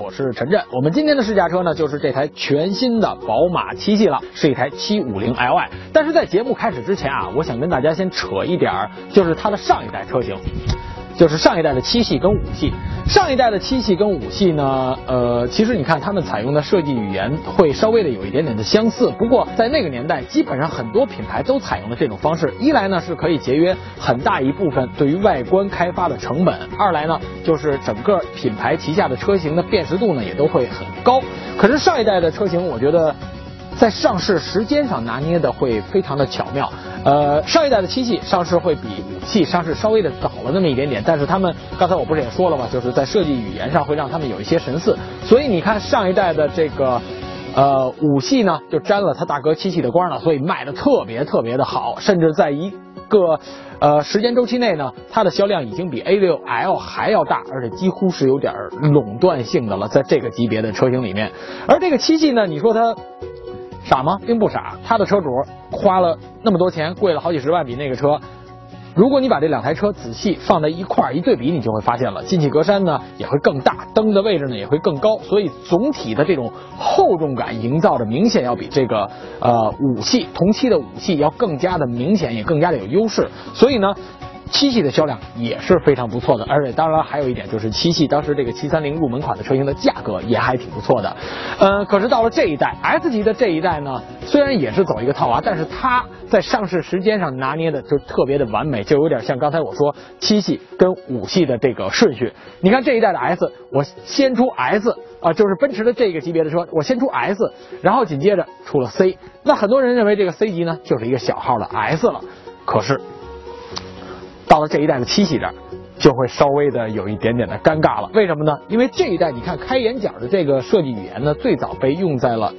我是陈震。我们今天的试驾车呢，就是这台全新的宝马七系了，是一台七五零 Li。但是在节目开始之前啊，我想跟大家先扯一点儿，就是它的上一代车型。就是上一代的七系跟五系，上一代的七系跟五系呢，呃，其实你看他们采用的设计语言会稍微的有一点点的相似。不过在那个年代，基本上很多品牌都采用了这种方式。一来呢是可以节约很大一部分对于外观开发的成本；二来呢就是整个品牌旗下的车型的辨识度呢也都会很高。可是上一代的车型，我觉得。在上市时间上拿捏的会非常的巧妙，呃，上一代的七系上市会比五系上市稍微的早了那么一点点，但是他们刚才我不是也说了吗？就是在设计语言上会让他们有一些神似，所以你看上一代的这个，呃，五系呢就沾了他大哥七系的光了，所以卖的特别特别的好，甚至在一个呃时间周期内呢，它的销量已经比 A6L 还要大，而且几乎是有点垄断性的了，在这个级别的车型里面，而这个七系呢，你说它。傻吗？并不傻。他的车主花了那么多钱，贵了好几十万，比那个车。如果你把这两台车仔细放在一块儿一对比，你就会发现了，进气格栅呢也会更大，灯的位置呢也会更高，所以总体的这种厚重感营造的明显要比这个呃五系同期的五系要更加的明显，也更加的有优势。所以呢。七系的销量也是非常不错的，而且当然还有一点就是七系当时这个七三零入门款的车型的价格也还挺不错的，呃，可是到了这一代 S 级的这一代呢，虽然也是走一个套娃，但是它在上市时间上拿捏的就特别的完美，就有点像刚才我说七系跟五系的这个顺序。你看这一代的 S，我先出 S 啊，就是奔驰的这个级别的车，我先出 S，然后紧接着出了 C，那很多人认为这个 C 级呢就是一个小号的 S 了，可是。到了这一代的七系这儿，就会稍微的有一点点的尴尬了。为什么呢？因为这一代你看开眼角的这个设计语言呢，最早被用在了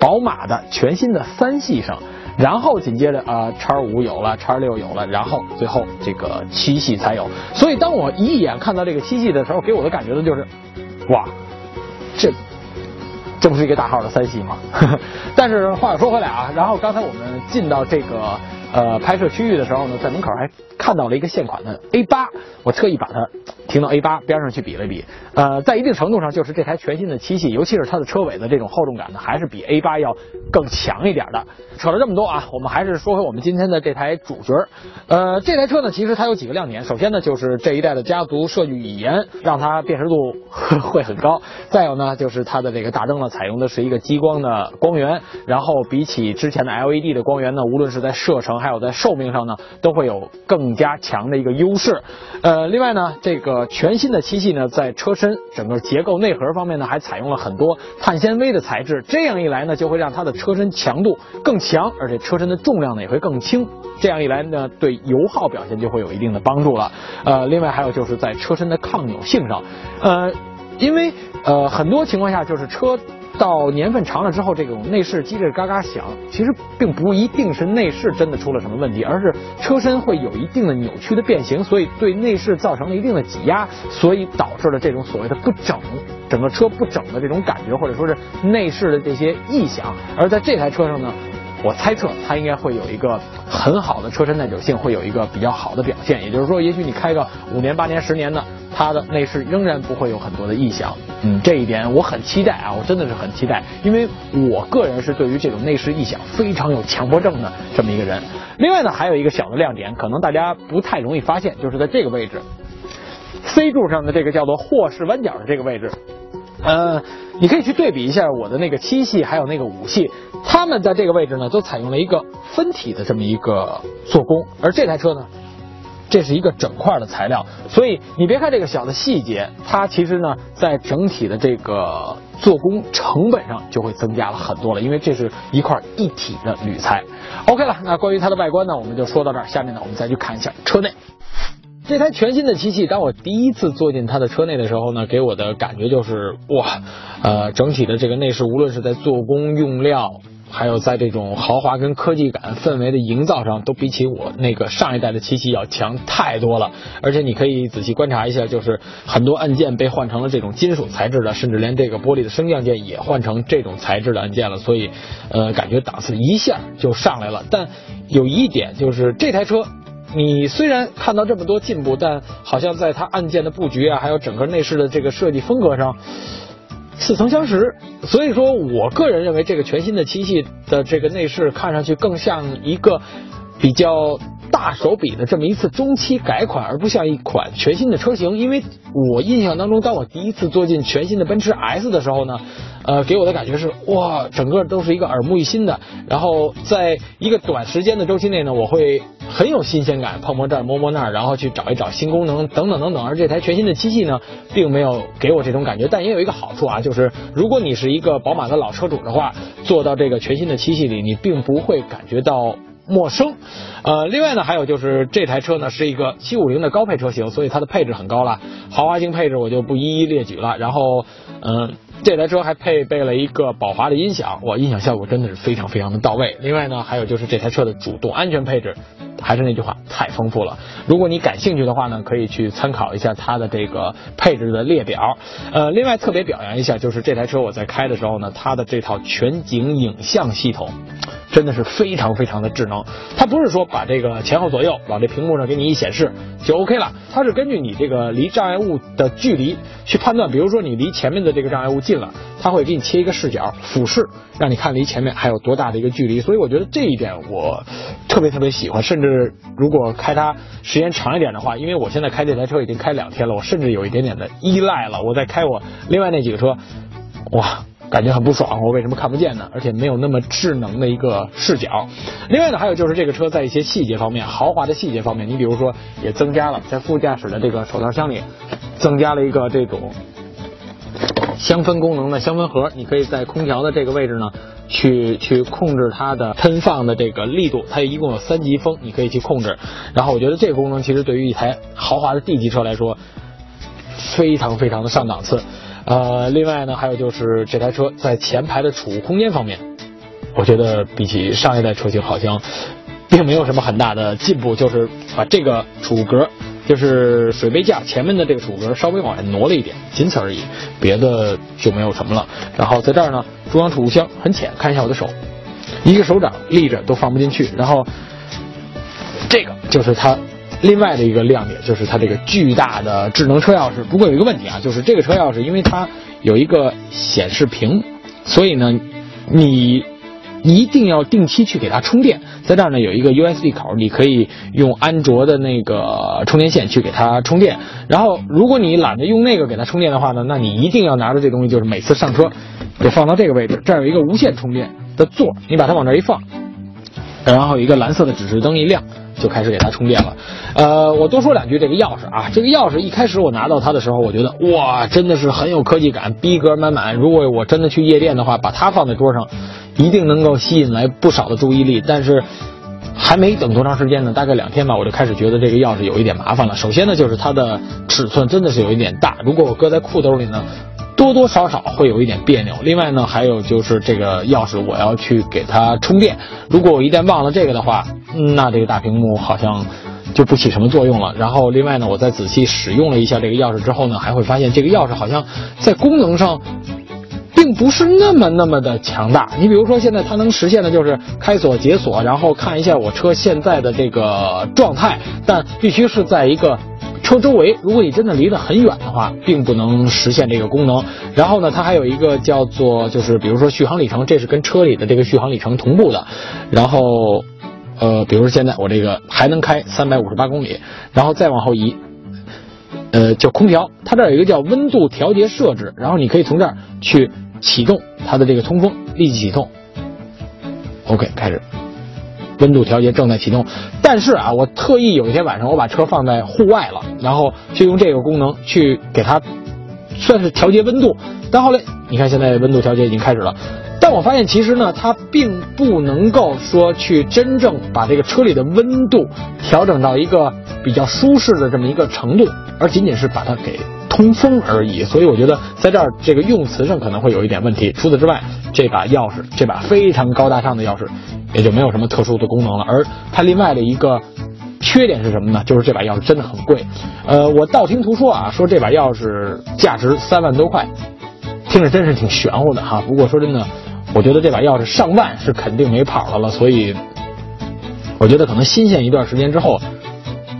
宝马的全新的三系上，然后紧接着啊叉五有了，叉六有了，然后最后这个七系才有。所以当我一眼看到这个七系的时候，给我的感觉呢就是，哇，这这不是一个大号的三系吗？但是话又说回来啊，然后刚才我们进到这个。呃，拍摄区域的时候呢，在门口还看到了一个现款的 A 八，我特意把它停到 A 八边上去比了比。呃，在一定程度上，就是这台全新的七系，尤其是它的车尾的这种厚重感呢，还是比 A 八要更强一点的。扯了这么多啊，我们还是说回我们今天的这台主角。呃，这台车呢，其实它有几个亮点。首先呢，就是这一代的家族设计语言，让它辨识度会很高。再有呢，就是它的这个大灯呢，采用的是一个激光的光源，然后比起之前的 LED 的光源呢，无论是在射程还还有在寿命上呢，都会有更加强的一个优势。呃，另外呢，这个全新的七系呢，在车身整个结构内核方面呢，还采用了很多碳纤维的材质。这样一来呢，就会让它的车身强度更强，而且车身的重量呢也会更轻。这样一来呢，对油耗表现就会有一定的帮助了。呃，另外还有就是在车身的抗扭性上，呃，因为呃很多情况下就是车。到年份长了之后，这种内饰叽叽嘎嘎响，其实并不一定是内饰真的出了什么问题，而是车身会有一定的扭曲的变形，所以对内饰造成了一定的挤压，所以导致了这种所谓的不整，整个车不整的这种感觉，或者说是内饰的这些异响。而在这台车上呢。我猜测它应该会有一个很好的车身耐久性，会有一个比较好的表现。也就是说，也许你开个五年、八年、十年的，它的内饰仍然不会有很多的异响。嗯，这一点我很期待啊，我真的是很期待，因为我个人是对于这种内饰异响非常有强迫症的这么一个人。另外呢，还有一个小的亮点，可能大家不太容易发现，就是在这个位置，C 柱上的这个叫做霍氏弯角的这个位置。呃，你可以去对比一下我的那个七系，还有那个五系，他们在这个位置呢，都采用了一个分体的这么一个做工，而这台车呢，这是一个整块的材料，所以你别看这个小的细节，它其实呢，在整体的这个做工成本上就会增加了很多了，因为这是一块一体的铝材。OK 了，那关于它的外观呢，我们就说到这儿，下面呢，我们再去看一下车内。这台全新的七系，当我第一次坐进它的车内的时候呢，给我的感觉就是哇，呃，整体的这个内饰，无论是在做工、用料，还有在这种豪华跟科技感氛围的营造上，都比起我那个上一代的七系要强太多了。而且你可以仔细观察一下，就是很多按键被换成了这种金属材质的，甚至连这个玻璃的升降键也换成这种材质的按键了。所以，呃，感觉档次一下就上来了。但有一点就是这台车。你虽然看到这么多进步，但好像在它按键的布局啊，还有整个内饰的这个设计风格上似曾相识。所以说我个人认为，这个全新的七系的这个内饰看上去更像一个比较。大手笔的这么一次中期改款，而不像一款全新的车型。因为我印象当中，当我第一次坐进全新的奔驰 S 的时候呢，呃，给我的感觉是哇，整个都是一个耳目一新的。然后在一个短时间的周期内呢，我会很有新鲜感，碰摸这儿摸摸那儿，然后去找一找新功能等等等等。而这台全新的七系呢，并没有给我这种感觉。但也有一个好处啊，就是如果你是一个宝马的老车主的话，坐到这个全新的七系里，你并不会感觉到。陌生，呃，另外呢，还有就是这台车呢是一个七五零的高配车型，所以它的配置很高了，豪华型配置我就不一一列举了。然后，嗯，这台车还配备了一个宝华的音响，哇，音响效果真的是非常非常的到位。另外呢，还有就是这台车的主动安全配置，还是那句话，太丰富了。如果你感兴趣的话呢，可以去参考一下它的这个配置的列表。呃，另外特别表扬一下，就是这台车我在开的时候呢，它的这套全景影像系统。真的是非常非常的智能，它不是说把这个前后左右往这屏幕上给你一显示就 OK 了，它是根据你这个离障碍物的距离去判断，比如说你离前面的这个障碍物近了，它会给你切一个视角俯视，让你看离前面还有多大的一个距离。所以我觉得这一点我特别特别喜欢，甚至如果开它时间长一点的话，因为我现在开这台车已经开两天了，我甚至有一点点的依赖了。我在开我另外那几个车，哇。感觉很不爽，我为什么看不见呢？而且没有那么智能的一个视角。另外呢，还有就是这个车在一些细节方面，豪华的细节方面，你比如说也增加了在副驾驶的这个手套箱里增加了一个这种香氛功能的香氛盒，你可以在空调的这个位置呢去去控制它的喷放的这个力度，它一共有三级风，你可以去控制。然后我觉得这个功能其实对于一台豪华的 D 级车来说，非常非常的上档次。呃，另外呢，还有就是这台车在前排的储物空间方面，我觉得比起上一代车型好像并没有什么很大的进步，就是把这个储物格，就是水杯架前面的这个储物格稍微往下挪了一点，仅此而已，别的就没有什么了。然后在这儿呢，中央储物箱很浅，看一下我的手，一个手掌立着都放不进去。然后这个就是它。另外的一个亮点就是它这个巨大的智能车钥匙。不过有一个问题啊，就是这个车钥匙，因为它有一个显示屏，所以呢，你一定要定期去给它充电。在这儿呢有一个 USB 口，你可以用安卓的那个充电线去给它充电。然后如果你懒得用那个给它充电的话呢，那你一定要拿着这东西，就是每次上车就放到这个位置。这儿有一个无线充电的座，你把它往这一放，然后有一个蓝色的指示灯一亮。就开始给它充电了，呃，我多说两句这个钥匙啊，这个钥匙一开始我拿到它的时候，我觉得哇，真的是很有科技感，逼格满满。如果我真的去夜店的话，把它放在桌上，一定能够吸引来不少的注意力。但是还没等多长时间呢，大概两天吧，我就开始觉得这个钥匙有一点麻烦了。首先呢，就是它的尺寸真的是有一点大，如果我搁在裤兜里呢。多多少少会有一点别扭。另外呢，还有就是这个钥匙，我要去给它充电。如果我一旦忘了这个的话，那这个大屏幕好像就不起什么作用了。然后另外呢，我再仔细使用了一下这个钥匙之后呢，还会发现这个钥匙好像在功能上并不是那么那么的强大。你比如说，现在它能实现的就是开锁、解锁，然后看一下我车现在的这个状态，但必须是在一个。车周围，如果你真的离得很远的话，并不能实现这个功能。然后呢，它还有一个叫做，就是比如说续航里程，这是跟车里的这个续航里程同步的。然后，呃，比如说现在我这个还能开三百五十八公里，然后再往后移，呃，叫空调，它这儿有一个叫温度调节设置，然后你可以从这儿去启动它的这个通风，立即启动。OK，开始。温度调节正在启动，但是啊，我特意有一天晚上我把车放在户外了，然后就用这个功能去给它算是调节温度。但后来你看，现在温度调节已经开始了，但我发现其实呢，它并不能够说去真正把这个车里的温度调整到一个比较舒适的这么一个程度，而仅仅是把它给通风而已。所以我觉得在这儿这个用词上可能会有一点问题。除此之外，这把钥匙，这把非常高大上的钥匙。也就没有什么特殊的功能了。而它另外的一个缺点是什么呢？就是这把钥匙真的很贵。呃，我道听途说啊，说这把钥匙价值三万多块，听着真是挺玄乎的哈。不过说真的，我觉得这把钥匙上万是肯定没跑的了。所以，我觉得可能新鲜一段时间之后，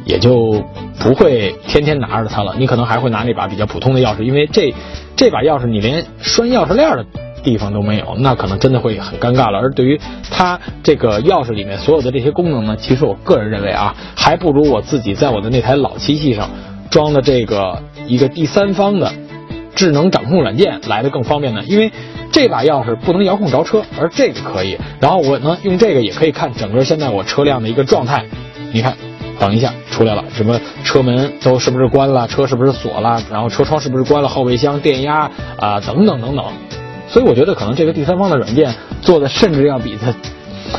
也就不会天天拿着它了。你可能还会拿那把比较普通的钥匙，因为这这把钥匙你连拴钥匙链的地方都没有，那可能真的会很尴尬了。而对于它这个钥匙里面所有的这些功能呢，其实我个人认为啊，还不如我自己在我的那台老机器上装的这个一个第三方的智能掌控软件来的更方便呢。因为这把钥匙不能遥控着车，而这个可以。然后我呢用这个也可以看整个现在我车辆的一个状态。你看，等一下出来了，什么车门都是不是关了，车是不是锁了，然后车窗是不是关了，后备箱电压啊等等等等。所以我觉得可能这个第三方的软件做的甚至要比它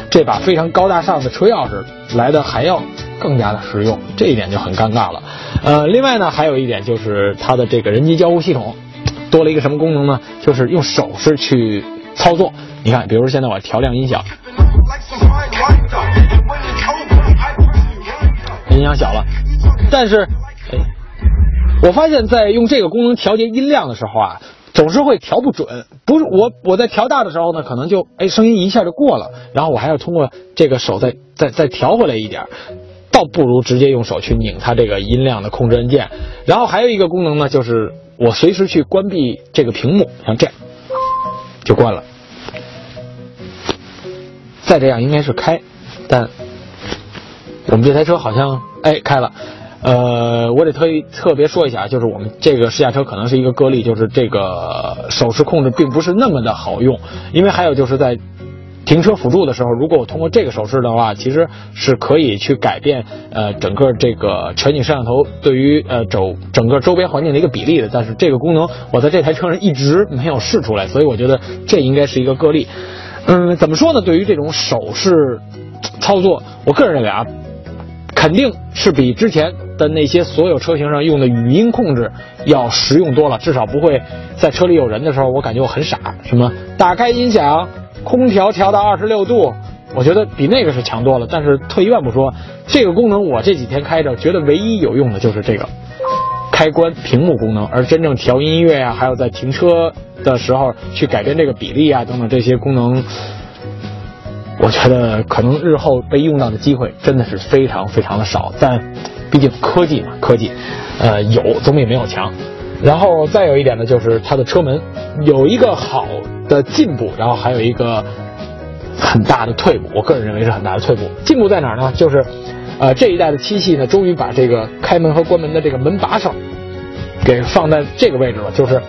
这把非常高大上的车钥匙来的还要更加的实用，这一点就很尴尬了。呃，另外呢，还有一点就是它的这个人机交互系统多了一个什么功能呢？就是用手势去操作。你看，比如现在我调亮音响，音响小了，但是哎，我发现在用这个功能调节音量的时候啊。总是会调不准，不是我我在调大的时候呢，可能就哎声音一下就过了，然后我还要通过这个手再再再调回来一点，倒不如直接用手去拧它这个音量的控制按键。然后还有一个功能呢，就是我随时去关闭这个屏幕，像这样就关了。再这样应该是开，但我们这台车好像哎开了。呃，我得特意特别说一下，就是我们这个试驾车可能是一个个例，就是这个手势控制并不是那么的好用，因为还有就是在停车辅助的时候，如果我通过这个手势的话，其实是可以去改变呃整个这个全景摄像头对于呃周整个周边环境的一个比例的。但是这个功能我在这台车上一直没有试出来，所以我觉得这应该是一个个例。嗯，怎么说呢？对于这种手势操作，我个人认为啊，肯定是比之前。的那些所有车型上用的语音控制要实用多了，至少不会在车里有人的时候，我感觉我很傻。什么打开音响，空调调到二十六度，我觉得比那个是强多了。但是退一万步说，这个功能我这几天开着，觉得唯一有用的就是这个开关屏幕功能，而真正调音乐啊，还有在停车的时候去改变这个比例啊等等这些功能。我觉得可能日后被用到的机会真的是非常非常的少，但毕竟科技嘛，科技，呃，有总比没有强。然后再有一点呢，就是它的车门有一个好的进步，然后还有一个很大的退步。我个人认为是很大的退步。进步在哪儿呢？就是，呃，这一代的七系呢，终于把这个开门和关门的这个门把手给放在这个位置了，就是。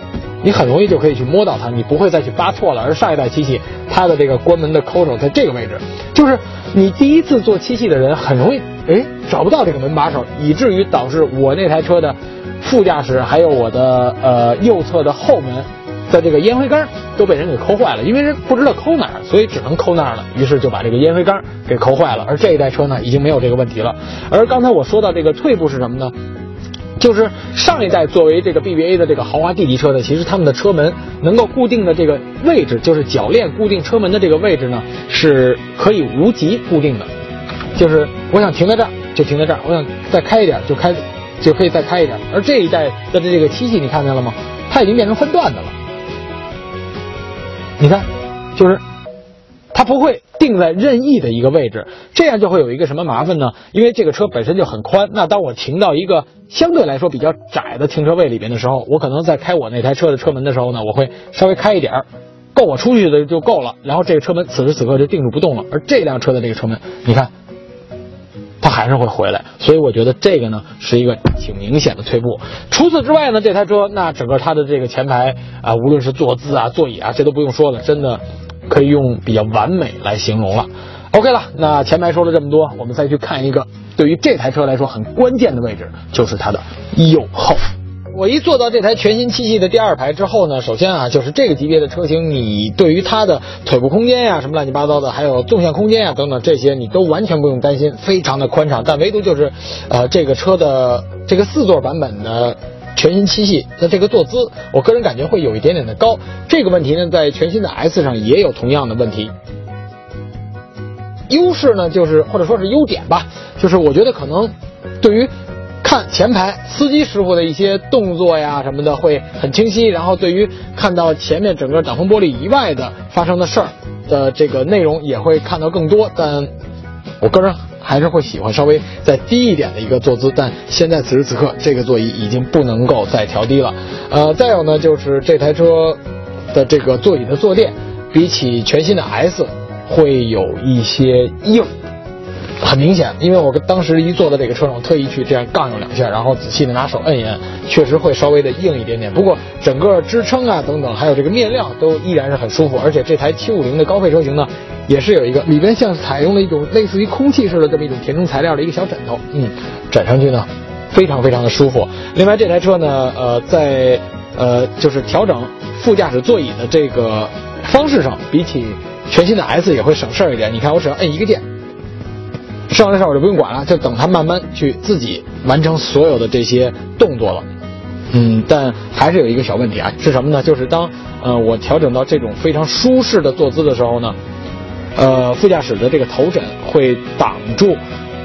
你很容易就可以去摸到它，你不会再去扒错了。而上一代七系，它的这个关门的扣手在这个位置，就是你第一次坐七系的人很容易哎找不到这个门把手，以至于导致我那台车的副驾驶还有我的呃右侧的后门的这个烟灰缸都被人给抠坏了，因为人不知道抠哪儿，所以只能抠那儿了，于是就把这个烟灰缸给抠坏了。而这一代车呢，已经没有这个问题了。而刚才我说到这个退步是什么呢？就是上一代作为这个 BBA 的这个豪华 D 级车呢，其实他们的车门能够固定的这个位置，就是铰链固定车门的这个位置呢，是可以无极固定的。就是我想停在这儿就停在这儿，我想再开一点就开，就可以再开一点。而这一代的这个七系，你看见了吗？它已经变成分段的了。你看，就是。它不会定在任意的一个位置，这样就会有一个什么麻烦呢？因为这个车本身就很宽，那当我停到一个相对来说比较窄的停车位里边的时候，我可能在开我那台车的车门的时候呢，我会稍微开一点儿，够我出去的就够了。然后这个车门此时此刻就定住不动了。而这辆车的这个车门，你看，它还是会回来。所以我觉得这个呢是一个挺明显的退步。除此之外呢，这台车那整个它的这个前排啊，无论是坐姿啊、座椅啊，这都不用说了，真的。可以用比较完美来形容了。OK 了，那前排说了这么多，我们再去看一个对于这台车来说很关键的位置，就是它的右后。我一坐到这台全新七系的第二排之后呢，首先啊，就是这个级别的车型，你对于它的腿部空间呀，什么乱七八糟的，还有纵向空间呀等等这些，你都完全不用担心，非常的宽敞。但唯独就是，呃，这个车的这个四座版本的。全新七系，那这个坐姿，我个人感觉会有一点点的高。这个问题呢，在全新的 S 上也有同样的问题。优势呢，就是或者说是优点吧，就是我觉得可能对于看前排司机师傅的一些动作呀什么的会很清晰，然后对于看到前面整个挡风玻璃以外的发生的事儿的这个内容也会看到更多。但我个人。还是会喜欢稍微再低一点的一个坐姿。但现在此时此刻，这个座椅已经不能够再调低了。呃，再有呢，就是这台车的这个座椅的坐垫，比起全新的 S 会有一些硬。很明显，因为我当时一坐在这个车上，我特意去这样杠悠两下，然后仔细的拿手摁一摁，确实会稍微的硬一点点。不过整个支撑啊等等，还有这个面料都依然是很舒服。而且这台750的高配车型呢，也是有一个里边像采用了一种类似于空气似的这么一种填充材料的一个小枕头，嗯，枕上去呢，非常非常的舒服。另外这台车呢，呃，在呃就是调整副驾驶座椅的这个方式上，比起全新的 S 也会省事儿一点。你看我只要摁一个键。剩下的事儿我就不用管了，就等它慢慢去自己完成所有的这些动作了。嗯，但还是有一个小问题啊，是什么呢？就是当呃我调整到这种非常舒适的坐姿的时候呢，呃副驾驶的这个头枕会挡住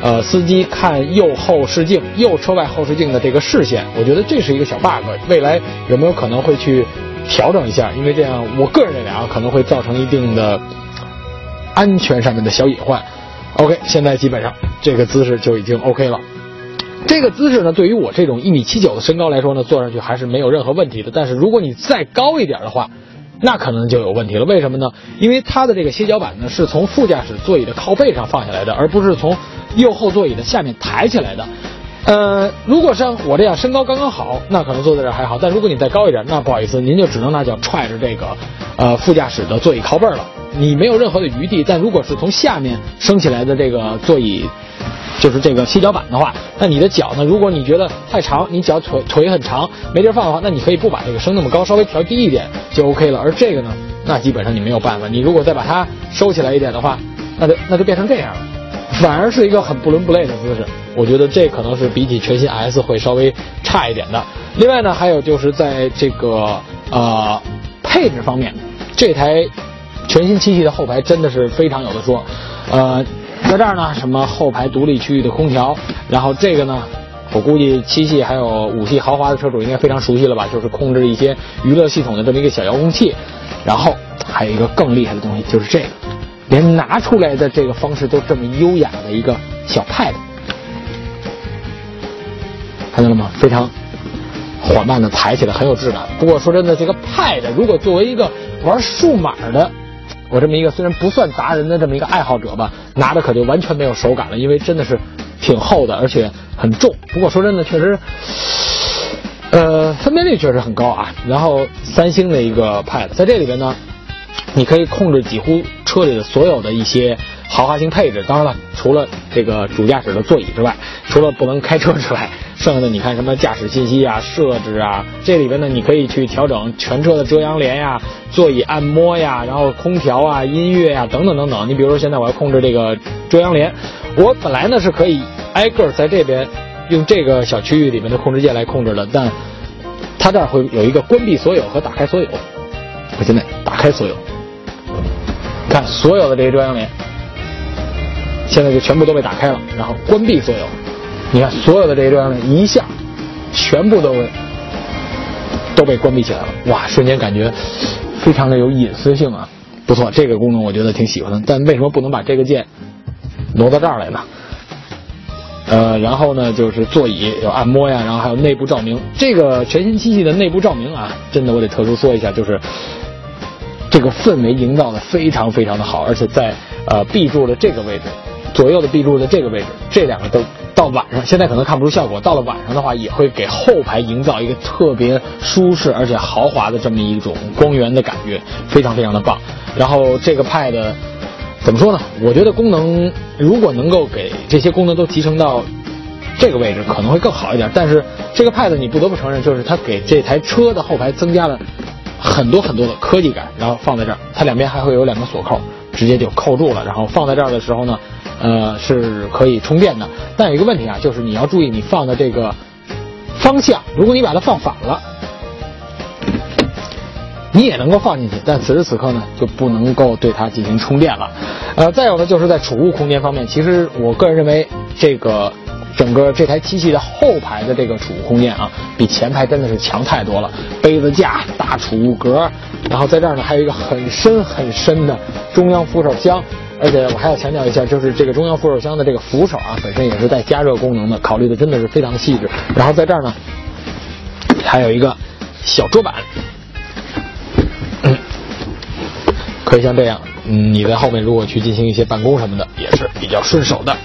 呃司机看右后视镜、右车外后视镜的这个视线。我觉得这是一个小 bug，未来有没有可能会去调整一下？因为这样，我个人认为啊，可能会造成一定的安全上面的小隐患。OK，现在基本上这个姿势就已经 OK 了。这个姿势呢，对于我这种一米七九的身高来说呢，坐上去还是没有任何问题的。但是如果你再高一点的话，那可能就有问题了。为什么呢？因为它的这个歇脚板呢，是从副驾驶座椅的靠背上放下来的，而不是从右后座椅的下面抬起来的。呃，如果像我这样身高刚刚好，那可能坐在这还好。但如果你再高一点，那不好意思，您就只能拿脚踹着这个呃副驾驶的座椅靠背了。你没有任何的余地，但如果是从下面升起来的这个座椅，就是这个歇脚板的话，那你的脚呢？如果你觉得太长，你脚腿腿很长没地儿放的话，那你可以不把这个升那么高，稍微调低一点就 OK 了。而这个呢，那基本上你没有办法。你如果再把它收起来一点的话，那就那就变成这样了，反而是一个很不伦不类的姿势。我觉得这可能是比起全新 S 会稍微差一点的。另外呢，还有就是在这个呃配置方面，这台。全新七系的后排真的是非常有的说，呃，在这儿呢，什么后排独立区域的空调，然后这个呢，我估计七系还有五系豪华的车主应该非常熟悉了吧，就是控制一些娱乐系统的这么一个小遥控器，然后还有一个更厉害的东西，就是这个，连拿出来的这个方式都这么优雅的一个小 pad，看到了吗？非常缓慢的抬起来，很有质感。不过说真的，这个 pad 如果作为一个玩数码的，我这么一个虽然不算达人的这么一个爱好者吧，拿着可就完全没有手感了，因为真的是挺厚的，而且很重。不过说真的，确实，呃，分辨率确实很高啊。然后三星的一个 Pad，在这里边呢，你可以控制几乎车里的所有的一些豪华型配置。当然了，除了这个主驾驶的座椅之外，除了不能开车之外。剩下的你看什么驾驶信息啊、设置啊，这里边呢你可以去调整全车的遮阳帘呀、座椅按摩呀，然后空调啊、音乐呀等等等等。你比如说现在我要控制这个遮阳帘，我本来呢是可以挨个在这边用这个小区域里面的控制键来控制的，但它这儿会有一个关闭所有和打开所有。我现在打开所有，看所有的这些遮阳帘，现在就全部都被打开了，然后关闭所有。你看，所有的这些遮阳帘一下，全部都都被关闭起来了。哇，瞬间感觉非常的有隐私性啊，不错，这个功能我觉得挺喜欢的。但为什么不能把这个键挪到这儿来呢？呃，然后呢，就是座椅有按摩呀，然后还有内部照明。这个全新七系的内部照明啊，真的我得特殊说一下，就是这个氛围营造的非常非常的好，而且在呃 B 柱的这个位置，左右的壁柱的这个位置，这两个都。到晚上，现在可能看不出效果。到了晚上的话，也会给后排营造一个特别舒适而且豪华的这么一种光源的感觉，非常非常的棒。然后这个 Pad 怎么说呢？我觉得功能如果能够给这些功能都集成到这个位置，可能会更好一点。但是这个 Pad 你不得不承认，就是它给这台车的后排增加了很多很多的科技感。然后放在这儿，它两边还会有两个锁扣，直接就扣住了。然后放在这儿的时候呢？呃，是可以充电的，但有一个问题啊，就是你要注意你放的这个方向，如果你把它放反了，你也能够放进去，但此时此刻呢，就不能够对它进行充电了。呃，再有呢，就是在储物空间方面，其实我个人认为，这个整个这台机器的后排的这个储物空间啊，比前排真的是强太多了，杯子架、大储物格，然后在这儿呢还有一个很深很深的中央扶手箱。而且我还要强调一下，就是这个中央扶手箱的这个扶手啊，本身也是带加热功能的，考虑的真的是非常细致。然后在这儿呢，还有一个小桌板，嗯，可以像这样，嗯，你在后面如果去进行一些办公什么的，也是比较顺手的。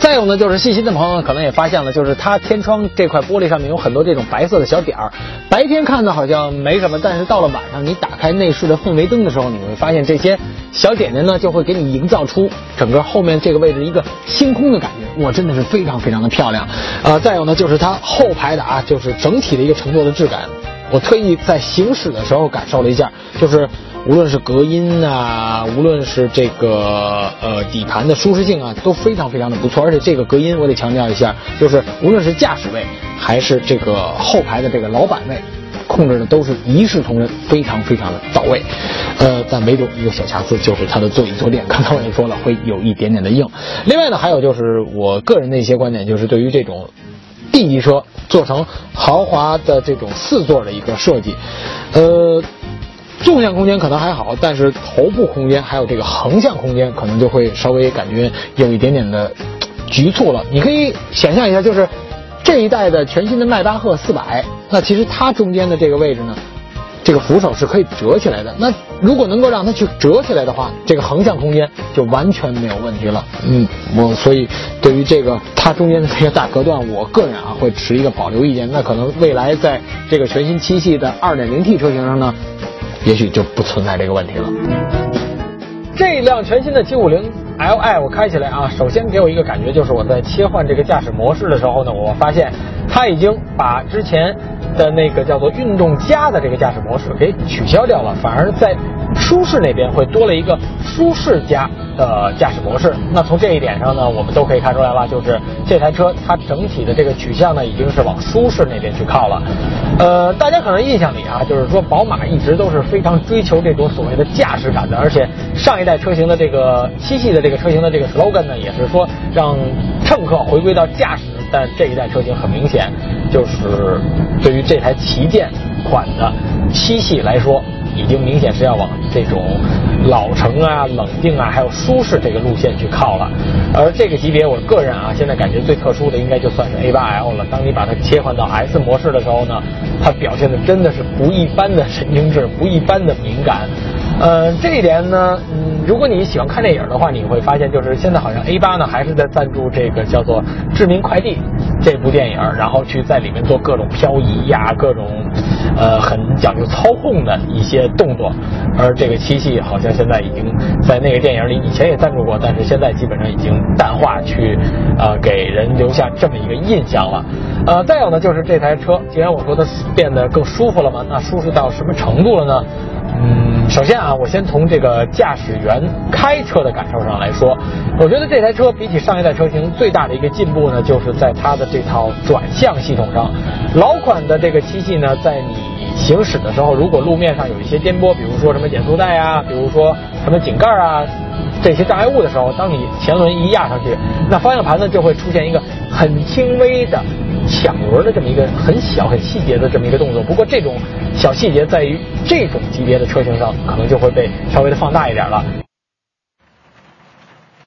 再有呢，就是细心的朋友可能也发现了，就是它天窗这块玻璃上面有很多这种白色的小点儿。白天看呢好像没什么，但是到了晚上，你打开内饰的氛围灯的时候，你会发现这些小点点呢，就会给你营造出整个后面这个位置一个星空的感觉。哇，真的是非常非常的漂亮。呃，再有呢，就是它后排的啊，就是整体的一个乘坐的质感。我特意在行驶的时候感受了一下，就是。无论是隔音啊，无论是这个呃底盘的舒适性啊，都非常非常的不错。而且这个隔音我得强调一下，就是无论是驾驶位还是这个后排的这个老板位，控制的都是一视同仁，非常非常的到位。呃，但唯独一个小瑕疵，就是它的座椅坐垫，刚才我也说了，会有一点点的硬。另外呢，还有就是我个人的一些观点，就是对于这种 B 级车做成豪华的这种四座的一个设计，呃。纵向空间可能还好，但是头部空间还有这个横向空间，可能就会稍微感觉有一点点的局促了。你可以想象一下，就是这一代的全新的迈巴赫四百，那其实它中间的这个位置呢，这个扶手是可以折起来的。那如果能够让它去折起来的话，这个横向空间就完全没有问题了。嗯，我所以对于这个它中间的这个大隔断，我个人啊会持一个保留意见。那可能未来在这个全新七系的二点零 T 车型上呢。也许就不存在这个问题了。这辆全新的 G50 Li 我开起来啊，首先给我一个感觉就是我在切换这个驾驶模式的时候呢，我发现它已经把之前的那个叫做运动加的这个驾驶模式给取消掉了，反而在。舒适那边会多了一个舒适加的驾驶模式。那从这一点上呢，我们都可以看出来了，就是这台车它整体的这个取向呢，已经是往舒适那边去靠了。呃，大家可能印象里啊，就是说宝马一直都是非常追求这种所谓的驾驶感的，而且上一代车型的这个七系的这个车型的这个 slogan 呢，也是说让乘客回归到驾驶。但这一代车型很明显，就是对于这台旗舰款的七系来说。已经明显是要往这种老成啊、冷静啊，还有舒适这个路线去靠了。而这个级别，我个人啊，现在感觉最特殊的应该就算是 A8L 了。当你把它切换到 S 模式的时候呢，它表现的真的是不一般的神经质，不一般的敏感。呃，这一点呢，嗯，如果你喜欢看电影的话，你会发现，就是现在好像 A 八呢还是在赞助这个叫做《致命快递》这部电影，然后去在里面做各种漂移呀，各种呃很讲究操控的一些动作。而这个七系好像现在已经在那个电影里以前也赞助过，但是现在基本上已经淡化，去呃给人留下这么一个印象了。呃，再有呢，就是这台车，既然我说它变得更舒服了嘛，那舒适到什么程度了呢？首先啊，我先从这个驾驶员开车的感受上来说，我觉得这台车比起上一代车型最大的一个进步呢，就是在它的这套转向系统上。老款的这个七系呢，在你行驶的时候，如果路面上有一些颠簸，比如说什么减速带啊，比如说什么井盖啊。这些障碍物的时候，当你前轮一压上去，那方向盘呢就会出现一个很轻微的抢轮的这么一个很小很细节的这么一个动作。不过这种小细节在于这种级别的车型上，可能就会被稍微的放大一点了。